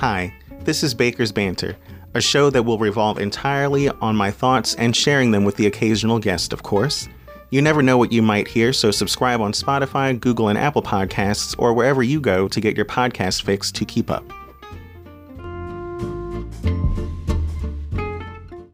Hi, this is Baker's Banter, a show that will revolve entirely on my thoughts and sharing them with the occasional guest, of course. You never know what you might hear, so subscribe on Spotify, Google, and Apple Podcasts, or wherever you go to get your podcast fix to keep up.